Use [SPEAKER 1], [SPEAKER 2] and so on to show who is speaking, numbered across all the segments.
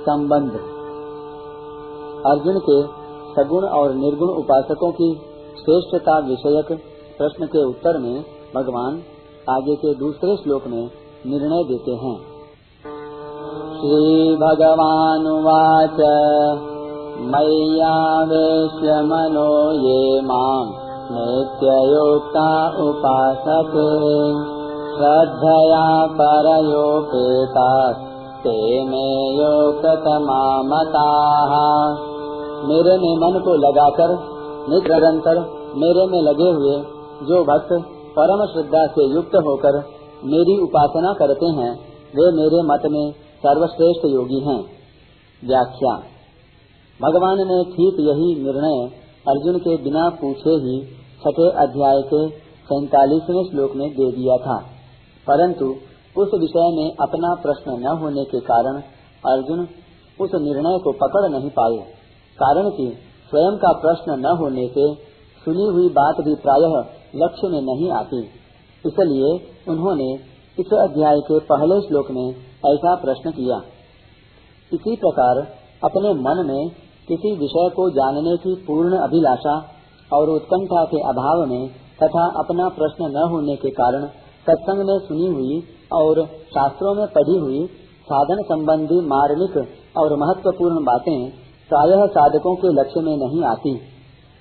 [SPEAKER 1] संबंध। अर्जुन के सगुण और निर्गुण उपासकों की श्रेष्ठता विषयक प्रश्न के उत्तर में भगवान आगे के दूसरे श्लोक में निर्णय देते हैं। श्री भगवान वाच मैयावेश्य मनो ये माम उपासते श्रद्धया परयोपेता। ते मे योगतमामताः मेरे में मन को लगाकर निरंतर मेरे में लगे हुए जो भक्त परम श्रद्धा से युक्त होकर मेरी उपासना करते हैं, वे मेरे मत में सर्वश्रेष्ठ योगी हैं। व्याख्या। भगवान ने ठीक यही निर्णय अर्जुन के बिना पूछे ही छठे अध्याय के सैतालीसवें श्लोक में दे दिया था। परंतु उस विषय में अपना प्रश्न न होने के कारण अर्जुन उस निर्णय को पकड़ नहीं पाए कारण कि स्वयं का प्रश्न न होने से सुनी हुई बात भी प्रायः लक्ष्य में नहीं आती। इसलिए उन्होंने इस अध्याय के पहले श्लोक में ऐसा प्रश्न किया। इसी प्रकार अपने मन में किसी विषय को जानने की पूर्ण अभिलाषा और उत्कंठा के अभाव में तथा अपना प्रश्न न होने के कारण सत्संग में सुनी हुई और शास्त्रों में पढ़ी हुई साधन संबंधी मार्मिक और महत्वपूर्ण बातें प्रायः साधकों के लक्ष्य में नहीं आती।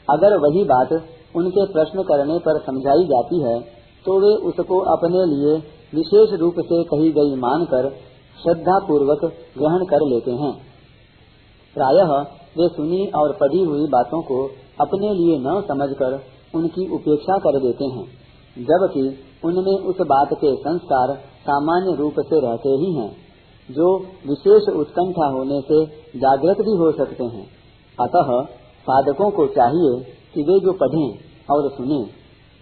[SPEAKER 1] अगर वही बात उनके प्रश्न करने पर समझाई जाती है तो वे उसको अपने लिए विशेष रूप से कही गई मानकर श्रद्धा पूर्वक ग्रहण कर लेते हैं। प्रायः वे सुनी और पढ़ी हुई बातों को अपने लिए न समझकर उनकी उपेक्षा कर देते हैं, जबकि उनमें उस बात के संस्कार सामान्य रूप से रहते ही हैं, जो विशेष उत्कंठा होने से जागृत भी हो सकते हैं। अतः साधकों को चाहिए कि वे जो पढ़ें और सुने,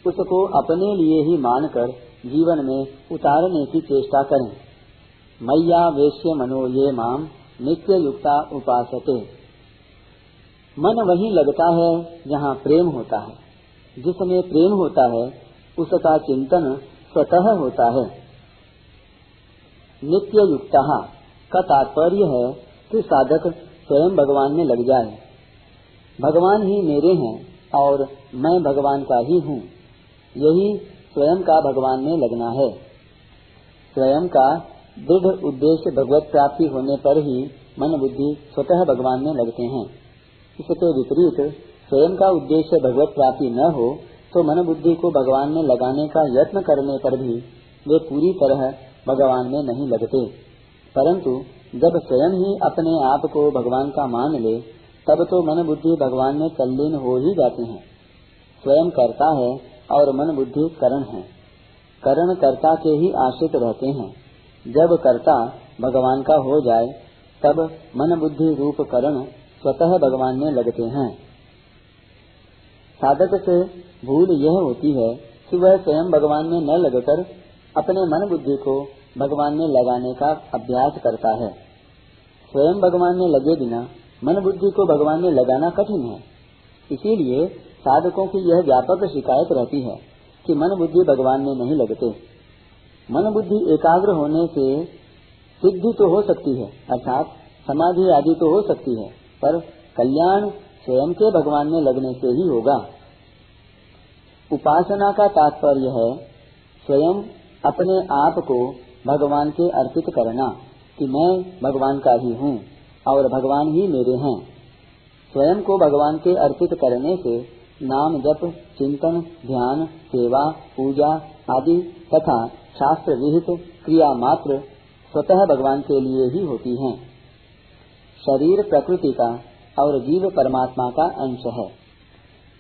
[SPEAKER 1] उसको अपने लिए ही मानकर जीवन में उतारने की चेष्टा करें। मैया वेश्य मनो ये माम नित्य युक्ता उपासते। मन वही लगता है जहाँ प्रेम होता है, जिसमें प्रेम होता है उसका चिंतन स्वतः होता है। नित्य युक्त का तात्पर्य है कि साधक स्वयं भगवान में लग जाए। भगवान ही मेरे हैं और मैं भगवान का ही हूँ। यही स्वयं का भगवान में लगना है। स्वयं का दृढ़ उद्देश्य भगवत प्राप्ति होने पर ही मन बुद्धि स्वतः भगवान में लगते हैं। इसके विपरीत स्वयं का उद्देश्य भगवत प्राप्ति न हो तो मन बुद्धि को भगवान में लगाने का यत्न करने पर भी वे पूरी तरह भगवान में नहीं लगते। परंतु जब स्वयं ही अपने आप को भगवान का मान ले, तब तो मन बुद्धि भगवान में तल्लीन हो ही जाते हैं। स्वयं करता है और मन बुद्धि करण है। करण कर्ता के ही आश्रित रहते हैं। जब कर्ता भगवान का हो जाए, तब मन बुद्धि रूप करण स्वतः भगवान में लगते हैं। साधक से भूल यह होती है कि वह स्वयं भगवान में न लगकर अपने मन बुद्धि को भगवान में लगाने का अभ्यास करता है। स्वयं भगवान में लगे बिना मन बुद्धि को भगवान में लगाना कठिन है। इसीलिए साधकों की यह व्यापक शिकायत रहती है कि मन बुद्धि भगवान में नहीं लगते। मन बुद्धि एकाग्र होने से सिद्धि तो हो सकती है, अर्थात समाधि आदि तो हो सकती है, पर कल्याण स्वयं के भगवान में लगने से ही होगा उपासना का तात्पर्य है, स्वयं अपने आप को भगवान के अर्पित करना कि मैं भगवान का ही हूँ और भगवान ही मेरे हैं स्वयं को भगवान के अर्पित करने से नाम जप, चिंतन, ध्यान, सेवा, पूजा आदि तथा शास्त्र विहित क्रिया मात्र स्वतः भगवान के लिए ही होती हैं। शरीर प्रकृति का और जीव परमात्मा का अंश है।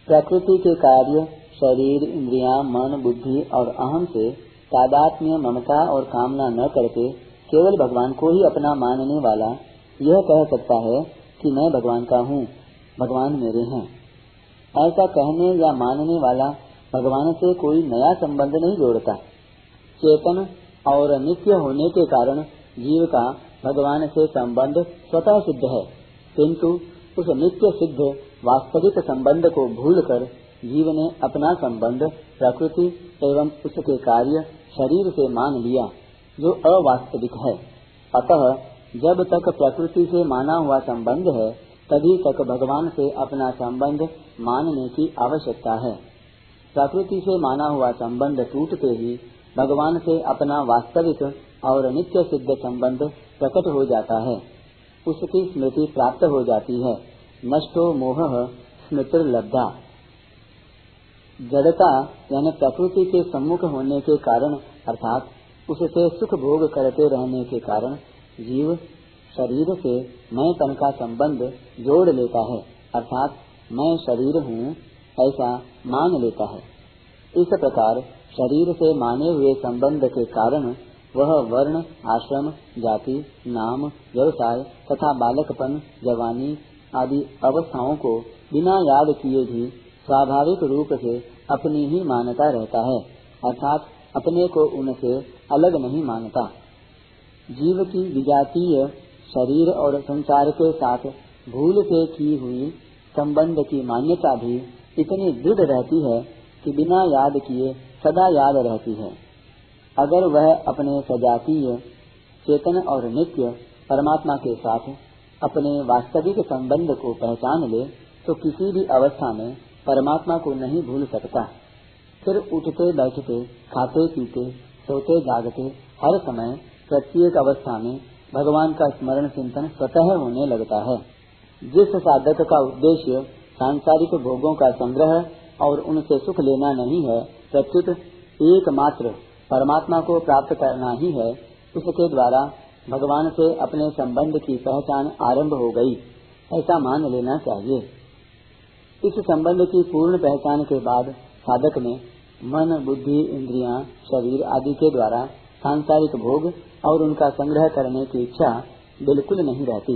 [SPEAKER 1] प्रकृति के कार्य, शरीर, इंद्रिया, मन, बुद्धि और अहम से तादात्म्य, ममता और कामना न करके केवल भगवान को ही अपना मानने वाला यह कह सकता है कि मैं भगवान का हूँ, भगवान मेरे हैं। ऐसा कहने या मानने वाला भगवान से कोई नया संबंध नहीं जोड़ता। चेतन और नित्य होने के कारण जीव का भगवान से संबंध स्वतः सिद्ध है, किंतु उस नित्य सिद्ध, वास्तविक संबंध को भूलकर जीव ने अपना संबंध, प्रकृति एवं उसके कार्य शरीर से मान लिया, जो अवास्तविक है। अतः, जब तक प्रकृति से माना हुआ संबंध है, तभी तक भगवान से अपना संबंध मानने की आवश्यकता है। प्रकृति से माना हुआ संबंध टूटते ही, भगवान से अपना वास्तविक और नित्य सिद्ध संबंध प्रकट हो जाता है। उसकी स्मृति प्राप्त हो जाती है। नष्टो मोह स्मृति लब्धा जड़ता, यानी प्रकृति के सम्मुख होने के कारण, अर्थात उससे सुख भोग करते रहने के कारण, जीव शरीर से मैं तन का संबंध जोड़ लेता है। अर्थात, मैं शरीर हूँ, ऐसा मान लेता है। इस प्रकार शरीर से माने हुए संबंध के कारण वह वर्ण, आश्रम, जाति, नाम, व्यवसाय तथा बालकपन, जवानी आदि अवस्थाओं को बिना याद किए भी स्वाभाविक रूप से अपनी ही मानता रहता है, अर्थात अपने को उनसे अलग नहीं मानता। जीव की विजातीय शरीर और संसार के साथ भूल से की हुई संबंध की मान्यता भी इतनी दृढ़ रहती है कि बिना याद किए सदा याद रहती है। अगर वह अपने सजातीय, चेतन और नित्य परमात्मा के साथ अपने वास्तविक संबंध को पहचान ले तो किसी भी अवस्था में परमात्मा को नहीं भूल सकता। फिर उठते, बैठते, खाते, पीते, सोते, जागते, हर समय प्रत्येक अवस्था में भगवान का स्मरण चिंतन स्वतः होने लगता है। जिस साधक का उद्देश्य सांसारिक भोगों का संग्रह और उनसे सुख लेना नहीं है, प्रत्युत एकमात्र परमात्मा को प्राप्त करना ही है उसके द्वारा भगवान से अपने संबंध की पहचान आरंभ हो गई। ऐसा मान लेना चाहिए। इस संबंध की पूर्ण पहचान के बाद साधक में मन बुद्धि इंद्रियाँ, शरीर आदि के द्वारा सांसारिक भोग और उनका संग्रह करने की इच्छा बिल्कुल नहीं रहती।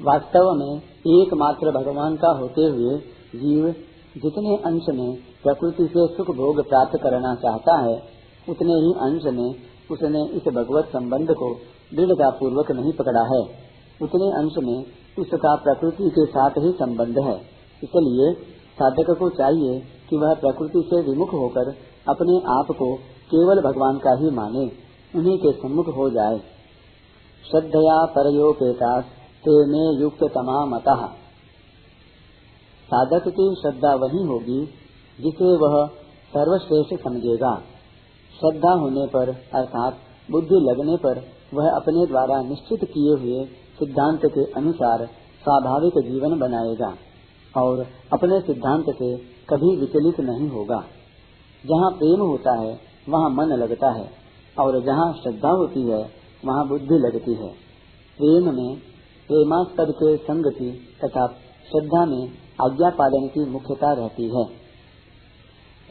[SPEAKER 1] वास्तव में एकमात्र भगवान का होते हुए जीव जितने अंश में प्रकृति से सुख भोग प्राप्त करना चाहता है उतने ही अंश में उसने इस भगवत संबंध को दृढ़ता पूर्वक नहीं पकड़ा है। उतने अंश में उसका प्रकृति के साथ ही संबंध है। इसलिए साधक को चाहिए कि वह प्रकृति से विमुख होकर अपने आप को केवल भगवान का ही माने, उन्हीं के सम्मुख हो जाए। श्रद्धया परयोपेतास, ते में युक्त तमाम साधक की श्रद्धा वही होगी जिसे वह सर्वश्रेष्ठ समझेगा। श्रद्धा होने पर, अर्थात बुद्धि लगने पर, वह अपने द्वारा निश्चित किए हुए सिद्धांत के अनुसार स्वाभाविक जीवन बनाएगा और अपने सिद्धांत से कभी विचलित नहीं होगा। जहाँ प्रेम होता है, वहाँ मन लगता है और जहाँ श्रद्धा होती है, वहाँ बुद्धि लगती है। प्रेम में, प्रेमास्पद के संग की तथा श्रद्धा में आज्ञा पालन की मुख्यता रहती है।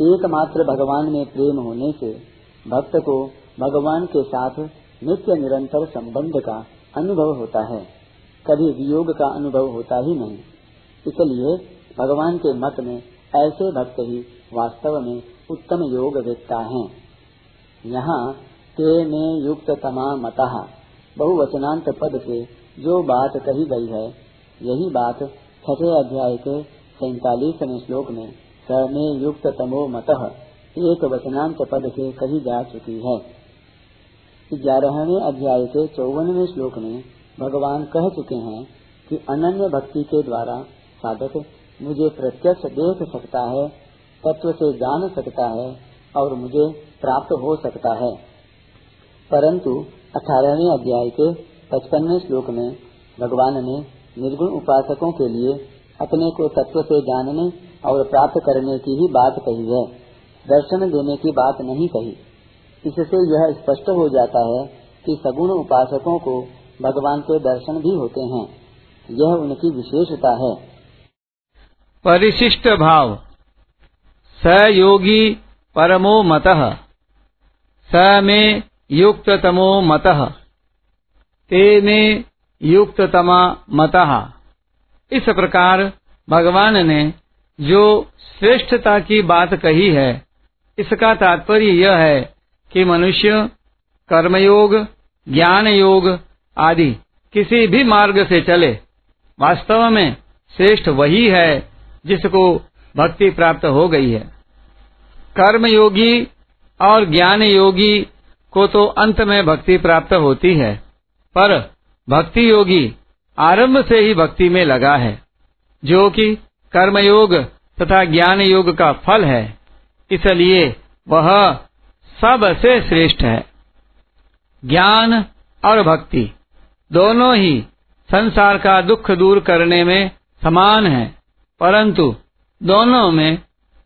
[SPEAKER 1] एकमात्र भगवान में प्रेम होने से भक्त को भगवान के साथ नित्य निरंतर संबंध का अनुभव होता है। कभी वियोग का अनुभव होता ही नहीं। इसलिए भगवान के मत में ऐसे भक्त ही वास्तव में उत्तम योग वेदता है। यहाँ ते में युक्त तमा मता, बहुवचनांत पद से जो बात कही गई है, यही बात छठे अध्याय के सैतालीसवें श्लोक में, स में युक्त तमो मत एक वचनांत पद से कही जा चुकी है। ग्यारहवें अध्याय के चौवनवे श्लोक में भगवान कह चुके हैं कि अनन्य भक्ति के द्वारा साधक मुझे प्रत्यक्ष देख सकता है, तत्व से जान सकता है और मुझे प्राप्त हो सकता है। परंतु अठारहवें अध्याय के पचपनवे श्लोक में भगवान ने निर्गुण उपासकों के लिए अपने को तत्व से जानने और प्राप्त करने की ही बात कही है। दर्शन देने की बात नहीं कही। इससे यह स्पष्ट हो जाता है कि सगुण उपासकों को भगवान के दर्शन भी होते हैं। यह उनकी विशेषता है।
[SPEAKER 2] परिशिष्ट भाव। स योगी परमो मत। स में ते मतः। युक्त तमा मत। इस प्रकार भगवान ने जो श्रेष्ठता की बात कही है इसका तात्पर्य यह है कि मनुष्य, कर्मयोग ज्ञान योग आदि किसी भी मार्ग से चले, वास्तव में श्रेष्ठ वही है जिसको भक्ति प्राप्त हो गई है। कर्मयोगी और ज्ञान योगी को तो अंत में भक्ति प्राप्त होती है, पर भक्ति योगी आरंभ से ही भक्ति में लगा है, जो कि कर्मयोग तथा ज्ञान योग का फल है। इसलिए वह सबसे श्रेष्ठ है। ज्ञान और भक्ति दोनों ही संसार का दुख दूर करने में समान है, परंतु दोनों में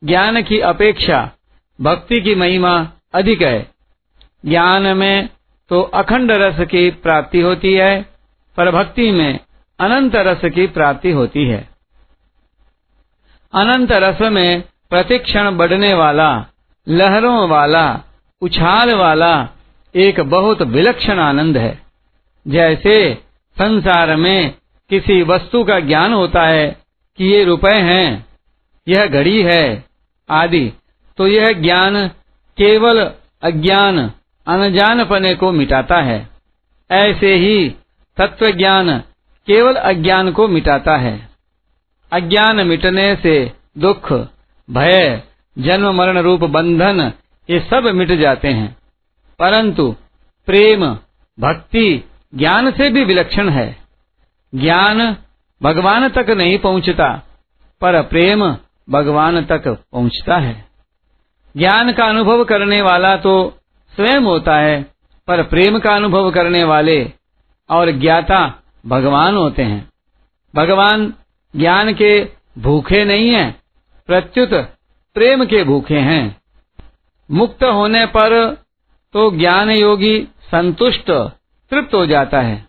[SPEAKER 2] ज्ञान की अपेक्षा भक्ति की महिमा अधिक है। ज्ञान में तो अखंड रस की प्राप्ति होती है, पर भक्ति में अनंत रस की प्राप्ति होती है। अनंत रस में प्रतिक्षण बढ़ने वाला, लहरों वाला, उछाल वाला एक बहुत विलक्षण आनंद है। जैसे संसार में किसी वस्तु का ज्ञान होता है कि ये रुपए हैं, यह घड़ी है, आदि तो यह ज्ञान केवल अज्ञान, अनजानपने को मिटाता है। ऐसे ही तत्व ज्ञान केवल अज्ञान को मिटाता है। अज्ञान मिटने से दुख भय, जन्म, मरण, रूप, बंधन, ये सब मिट जाते हैं। परंतु प्रेम, भक्ति, ज्ञान से भी विलक्षण है। ज्ञान भगवान तक नहीं पहुँचता, पर प्रेम भगवान तक पहुँचता है। ज्ञान का अनुभव करने वाला तो स्वयं होता है, पर प्रेम का अनुभव करने वाले और ज्ञाता भगवान होते हैं। भगवान ज्ञान के भूखे नहीं हैं प्रत्युत प्रेम के भूखे हैं। मुक्त होने पर तो ज्ञान योगी संतुष्ट, तृप्त हो जाता है।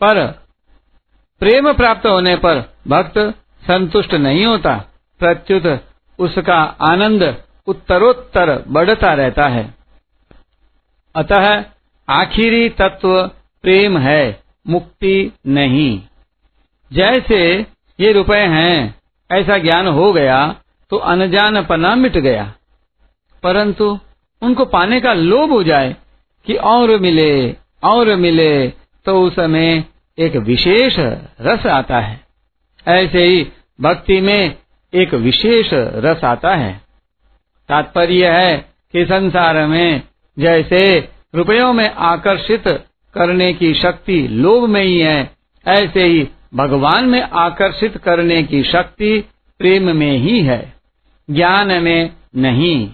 [SPEAKER 2] पर प्रेम प्राप्त होने पर भक्त संतुष्ट नहीं होता। प्रत्युत उसका आनंद उत्तरोत्तर बढ़ता रहता है। अतः आखिरी तत्व प्रेम है, मुक्ति नहीं। जैसे ये रुपए हैं ऐसा ज्ञान हो गया तो अनजान पना मिट गया। परंतु उनको पाने का लोभ हो जाए कि और मिले और मिले तो उस समय एक विशेष रस आता है। ऐसे ही भक्ति में एक विशेष रस आता है। तात्पर्य है कि संसार में जैसे रुपयों में आकर्षित करने की शक्ति लोभ में ही है, ऐसे ही भगवान में आकर्षित करने की शक्ति प्रेम में ही है, ज्ञान में नहीं।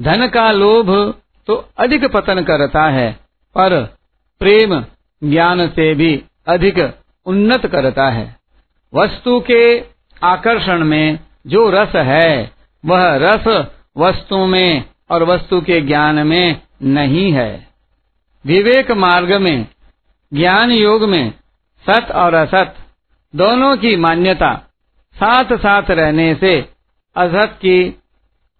[SPEAKER 2] धन का लोभ तो अधिक पतन करता है, पर प्रेम ज्ञान से भी अधिक उन्नत करता है। वस्तु के आकर्षण में जो रस है, वह रस वस्तु में और वस्तु के ज्ञान में नहीं है। विवेक मार्ग में, ज्ञान योग में सत और असत दोनों की मान्यता साथ साथ रहने से असत की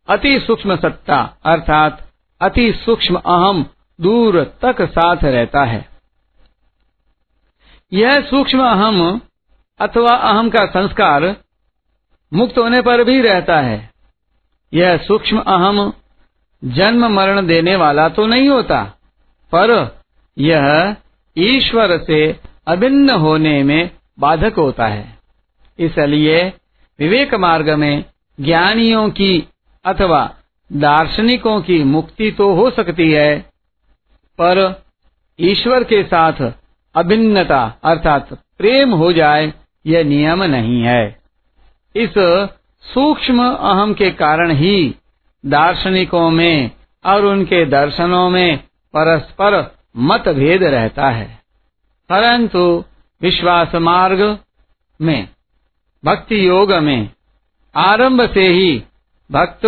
[SPEAKER 2] अति सूक्ष्म सत्ता, अर्थात अति सूक्ष्म अहम दूर तक साथ रहता है। यह सूक्ष्म अहम अथवा अहम का संस्कार मुक्त होने पर भी रहता है। यह सूक्ष्म अहम जन्म मरण देने वाला तो नहीं होता, पर यह ईश्वर से अभिन्न होने में बाधक होता है। इसलिए विवेक मार्ग में ज्ञानियों की अथवा दार्शनिकों की मुक्ति तो हो सकती है, पर ईश्वर के साथ अभिन्नता अर्थात प्रेम हो जाए, यह नियम नहीं है। इस सूक्ष्म अहम के कारण ही दार्शनिकों में और उनके दर्शनों में परस्पर मतभेद रहता है। परंतु विश्वास मार्ग में, भक्ति योग में, आरंभ से ही भक्त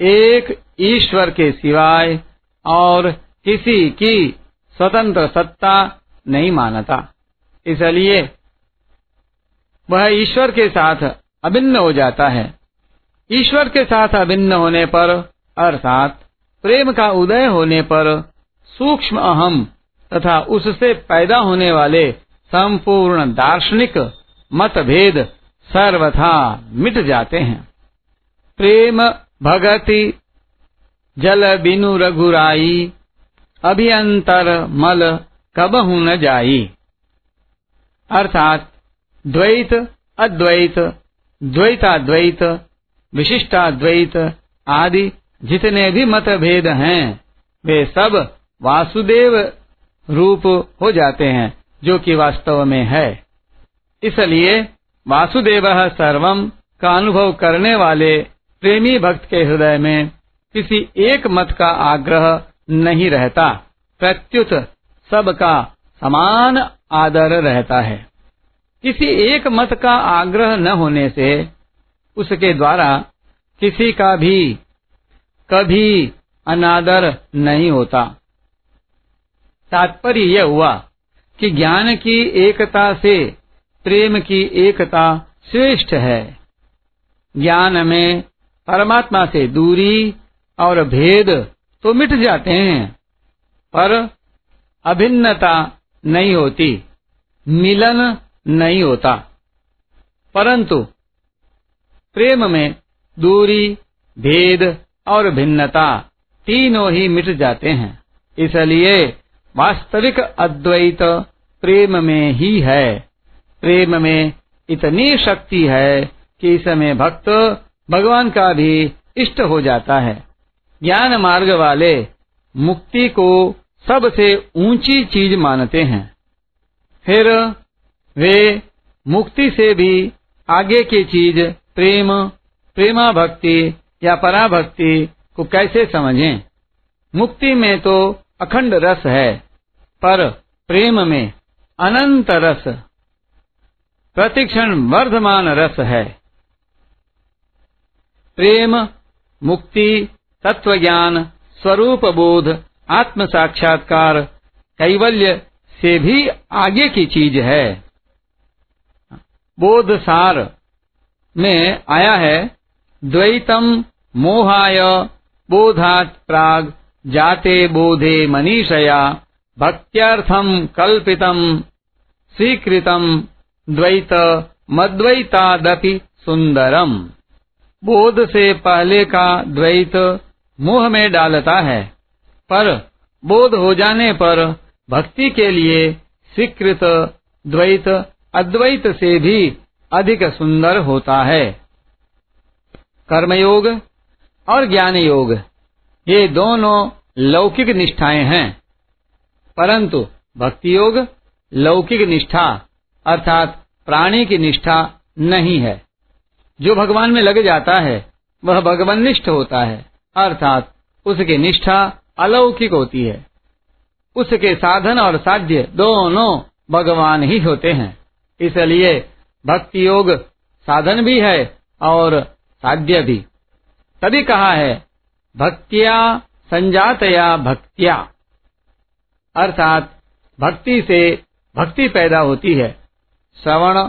[SPEAKER 2] एक ईश्वर के सिवाय और किसी की स्वतंत्र सत्ता नहीं मानता। इसलिए वह ईश्वर के साथ अभिन्न हो जाता है। ईश्वर के साथ अभिन्न होने पर अर्थात प्रेम का उदय होने पर सूक्ष्म अहम तथा उससे पैदा होने वाले संपूर्ण दार्शनिक मतभेद सर्वथा मिट जाते हैं। प्रेम भगति, जल बिनु रघुराई, अभियंतर मल कबहू न जाई। अर्थात द्वैत, अद्वैत, द्वैताद्वैत, विशिष्टाद्वैत आदि जितने भी मतभेद हैं, वे सब वासुदेव रूप हो जाते हैं। जो कि वास्तव में है। इसलिए वासुदेव सर्वम का अनुभव करने वाले प्रेमी भक्त के हृदय में किसी एक मत का आग्रह नहीं रहता। प्रत्युत सबका समान आदर रहता है। किसी एक मत का आग्रह न होने से उसके द्वारा किसी का भी कभी अनादर नहीं होता। तात्पर्य यह हुआ कि ज्ञान की एकता से प्रेम की एकता श्रेष्ठ है। ज्ञान में परमात्मा से दूरी और भेद तो मिट जाते हैं, पर अभिन्नता नहीं होती, मिलन नहीं होता। परंतु प्रेम में दूरी, भेद और भिन्नता तीनों ही मिट जाते हैं, इसलिए वास्तविक अद्वैत प्रेम में ही है। प्रेम में इतनी शक्ति है कि इसमें भक्त भगवान का भी इष्ट हो जाता है। ज्ञान मार्ग वाले मुक्ति को सबसे ऊँची चीज़ मानते हैं। फिर वे मुक्ति से भी आगे की चीज़ प्रेम प्रेमा भक्ति या पराभक्ति को कैसे समझें? मुक्ति में तो अखंड रस है, पर प्रेम में अनंत रस, प्रतिक्षण वर्धमान रस है। प्रेम, मुक्ति तत्व ज्ञान स्वरूप बोध आत्म साक्षात्कार कैवल्य से भी आगे की चीज़ है। बोध सार में आया है, द्वैतम मोहाय बोधात प्राग जाते बोधे मनीषया भक्त्यर्थम कल्पितम स्वीकृतम द्वैत मद्वैतादपि सुंदरम बोध से पहले का द्वैत मोह में डालता है, पर बोध हो जाने पर भक्ति के लिए स्वीकृत द्वैत अद्वैत से भी अधिक सुंदर होता है। कर्मयोग और ज्ञान योग ये दोनों लौकिक निष्ठाएँ हैं। परंतु भक्ति योग लौकिक निष्ठा अर्थात प्राणी की निष्ठा नहीं है। जो भगवान में लग जाता है, वह भगवान निष्ठ होता है, अर्थात उसकी निष्ठा अलौकिक होती है। उसके साधन और साध्य दोनों भगवान ही होते हैं। इसलिए भक्ति योग साधन भी है और साध्य भी। तभी कहा है भक्तिया, संजातया भक्तिया। अर्थात, भक्ति से भक्ति पैदा होती है। श्रवण,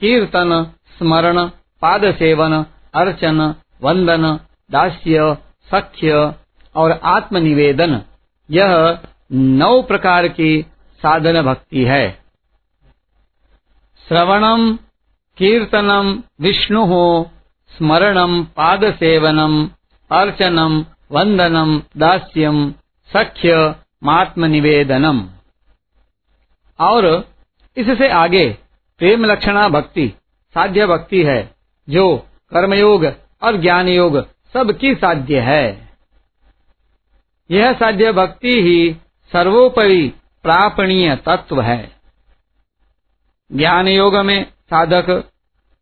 [SPEAKER 2] कीर्तन, स्मरण पाद सेवन अर्चन, वंदन दास्य सख्य और आत्मनिवेदन, यह नौ प्रकार की साधन भक्ति है। श्रवणम, कीर्तनम, विष्णु, स्मरणम पाद सेवनम अर्चनम वंदनम दास्यम, सख्य मात्म निवेदनम और इससे आगे प्रेम लक्षणा भक्ति, साध्य भक्ति है, जो कर्मयोग और ज्ञान योग सबकी साध्य है। यह साध्य भक्ति ही सर्वोपरि प्रापणीय तत्व है। ज्ञान योग में साधक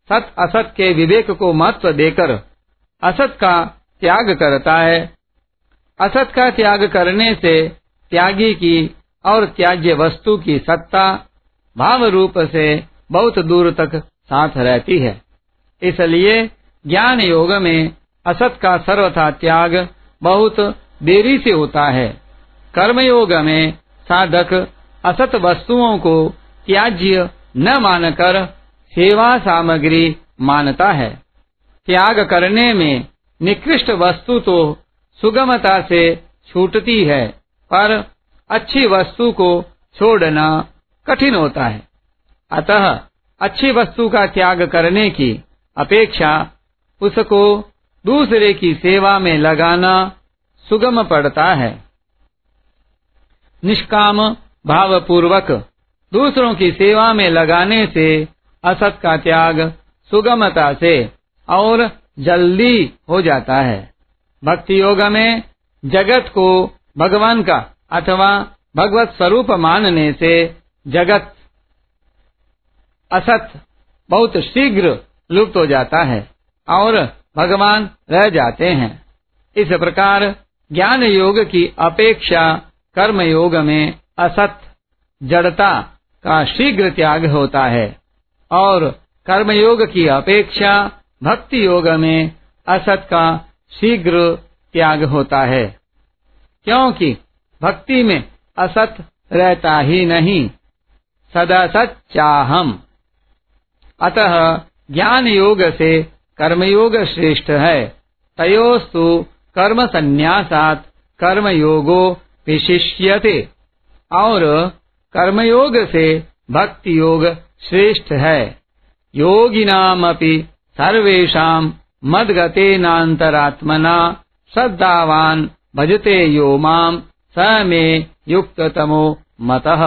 [SPEAKER 2] सत असत के विवेक को महत्व देकर असत का त्याग करता है। असत का त्याग करने से त्यागी की और त्याज्य वस्तु की सत्ता भाव रूप से बहुत दूर तक साथ रहती है। इसलिए ज्ञान योग में असत का सर्वथा त्याग बहुत देरी से होता है। कर्म योग में साधक असत वस्तुओं को त्याज्य न मानकर सेवा सामग्री मानता है। त्याग करने में निकृष्ट वस्तु तो सुगमता से छूटती है, पर अच्छी वस्तु को छोड़ना कठिन होता है। अतः अच्छी वस्तु का त्याग करने की अपेक्षा उसको दूसरे की सेवा में लगाना सुगम पड़ता है। निष्काम भावपूर्वक दूसरों की सेवा में लगाने से असत का त्याग सुगमता से और जल्दी हो जाता है। भक्ति योग में जगत को भगवान का अथवा भगवत स्वरूप मानने से जगत असत बहुत शीघ्र लुप्त हो जाता है और भगवान रह जाते हैं। इस प्रकार ज्ञान योग की अपेक्षा कर्म योग में असत जड़ता का शीघ्र त्याग होता है और कर्म योग की अपेक्षा भक्ति योग में असत का शीघ्र त्याग होता है। क्योंकि भक्ति में असत रहता ही नहीं, सदा चाहम अतः ज्ञान योग से कर्मयोग श्रेष्ठ है। तयोस्तु कर्म संन्यासात कर्म योगो विशिष्यते और कर्मयोग से भक्ति योग श्रेष्ठ है। योगिनामपि सर्वेषां मद्गतेनान्तरात्मना श्रद्धावान् भजते यो माम् स मे युक्ततमो मतः